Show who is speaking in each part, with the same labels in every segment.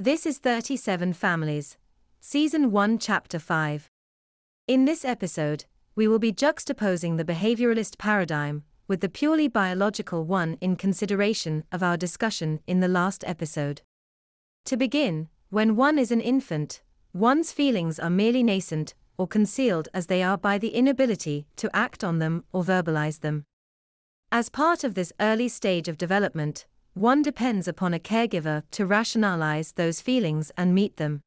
Speaker 1: This is 37 Families, Season 1, Chapter 5. In this episode, we will be juxtaposing the behavioralist paradigm with the purely biological one in consideration of our discussion in the last episode. To begin, when one is an infant, one's feelings are merely nascent or concealed as they are by the inability to act on them or verbalize them. As part of this early stage of development, one depends upon a caregiver to rationalize those feelings and meet them.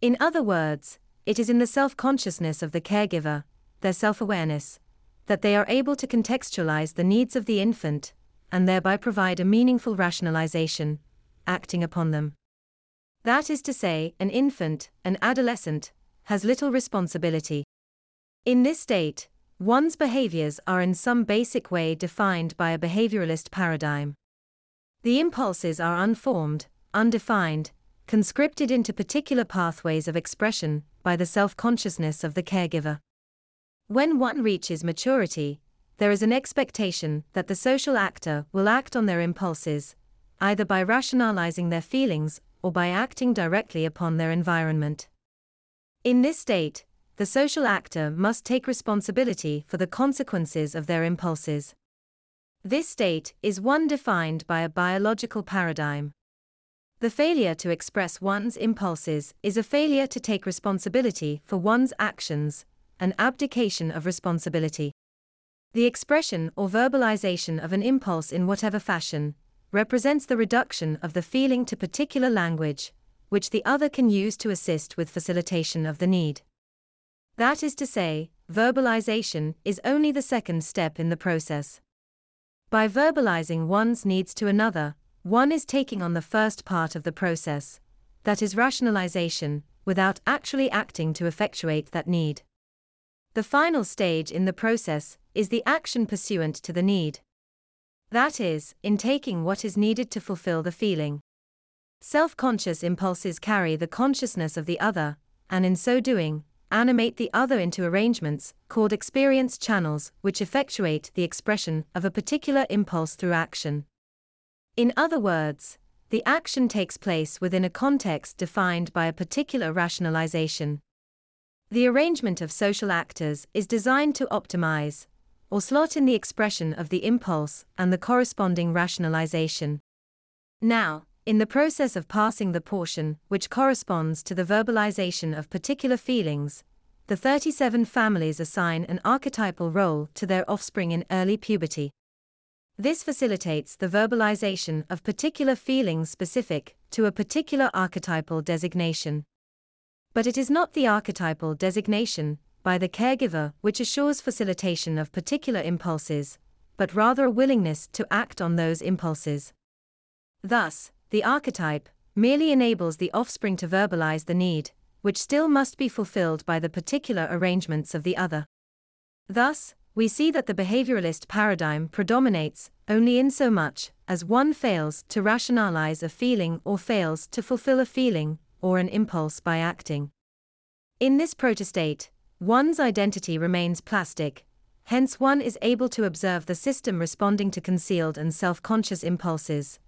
Speaker 1: In other words, it is in the self consciousness of the caregiver, their self awareness, that they are able to contextualize the needs of the infant, and thereby provide a meaningful rationalization, acting upon them. That is to say, an infant, an adolescent, has little responsibility. In this state, one's behaviors are in some basic way defined by a behavioralist paradigm. The impulses are unformed, undefined, conscripted into particular pathways of expression by the self consciousness of the caregiver. When one reaches maturity, there is an expectation that the social actor will act on their impulses, either by rationalizing their feelings or by acting directly upon their environment. In this state, the social actor must take responsibility for the consequences of their impulses. This state is one defined by a biological paradigm. The failure to express one's impulses is a failure to take responsibility for one's actions, an abdication of responsibility. The expression or verbalization of an impulse in whatever fashion represents the reduction of the feeling to particular language, which the other can use to assist with facilitation of the need. That is to say, verbalization is only the second step in the process. By verbalizing one's needs to another, one is taking on the first part of the process, that is rationalization, without actually acting to effectuate that need. The final stage in the process is the action pursuant to the need. That is, in taking what is needed to fulfill the feeling. Self conscious impulses carry the consciousness of the other, and in so doing, animate the other into arrangements, called experience channels, which effectuate the expression of a particular impulse through action. In other words, the action takes place within a context defined by a particular rationalization. The arrangement of social actors is designed to optimize, or slot in the expression of the impulse and the corresponding rationalization. Now, in the process of passing the portion which corresponds to the verbalization of particular feelings, the 37 families assign an archetypal role to their offspring in early puberty. This facilitates the verbalization of particular feelings specific to a particular archetypal designation. But it is not the archetypal designation by the caregiver which assures facilitation of particular impulses, but rather a willingness to act on those impulses. Thus, the archetype merely enables the offspring to verbalize the need, which still must be fulfilled by the particular arrangements of the other. Thus, we see that the behavioralist paradigm predominates only in so much as one fails to rationalize a feeling or fails to fulfill a feeling or an impulse by acting. In this protostate, one's identity remains plastic, hence, one is able to observe the system responding to concealed and self conscious impulses,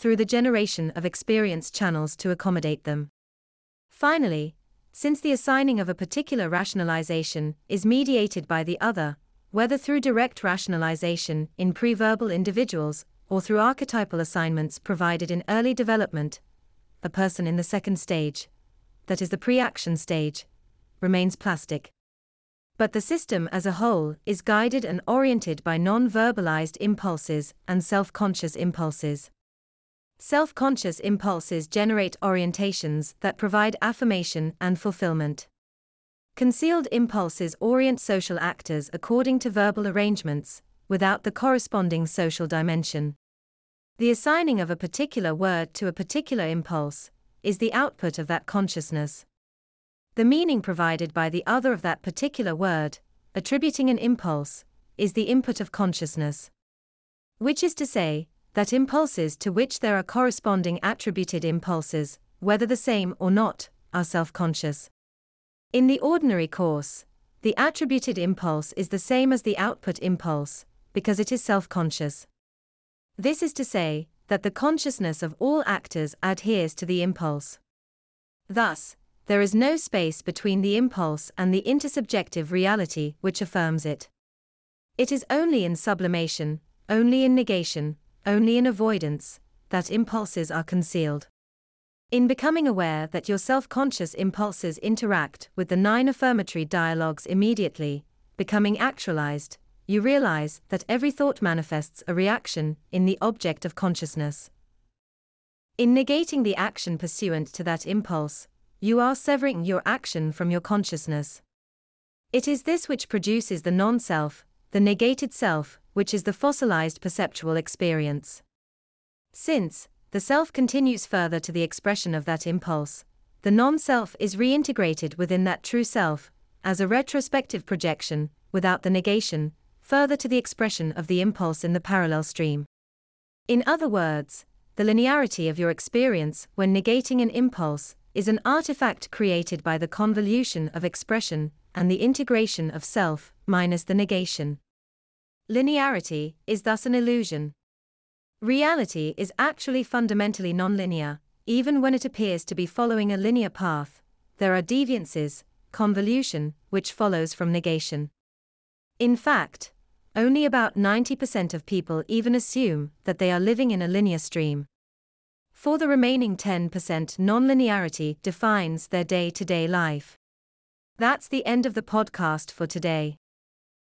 Speaker 1: through the generation of experience channels to accommodate them. Finally, since the assigning of a particular rationalization is mediated by the other, whether through direct rationalization in preverbal individuals or through archetypal assignments provided in early development, a person in the second stage, that is the pre action stage, remains plastic. But the system as a whole is guided and oriented by non verbalized impulses and self conscious impulses. Self conscious impulses generate orientations that provide affirmation and fulfillment. Concealed impulses orient social actors according to verbal arrangements, without the corresponding social dimension. The assigning of a particular word to a particular impulse is the output of that consciousness. The meaning provided by the other of that particular word, attributing an impulse, is the input of consciousness. Which is to say, that impulses to which there are corresponding attributed impulses, whether the same or not, are self conscious. In the ordinary course, the attributed impulse is the same as the output impulse, because it is self conscious. This is to say, that the consciousness of all actors adheres to the impulse. Thus, there is no space between the impulse and the intersubjective reality which affirms it. It is only in sublimation, only in negation, only in avoidance, that impulses are concealed. In becoming aware that your self conscious impulses interact with the nine affirmatory dialogues immediately, becoming actualized, you realize that every thought manifests a reaction in the object of consciousness. In negating the action pursuant to that impulse, you are severing your action from your consciousness. It is this which produces the non self, the negated self, which is the fossilized perceptual experience. Since, the self continues further to the expression of that impulse. The non self is reintegrated within that true self, as a retrospective projection, without the negation, further to the expression of the impulse in the parallel stream. In other words, the linearity of your experience when negating an impulse is an artifact created by the convolution of expression and the integration of self minus the negation. Linearity is thus an illusion. Reality is actually fundamentally nonlinear, even when it appears to be following a linear path. There are deviances, convolution, which follows from negation. In fact, only about 90% of people even assume that they are living in a linear stream. For the remaining 10%, nonlinearity defines their day to day life. That's the end of the podcast for today.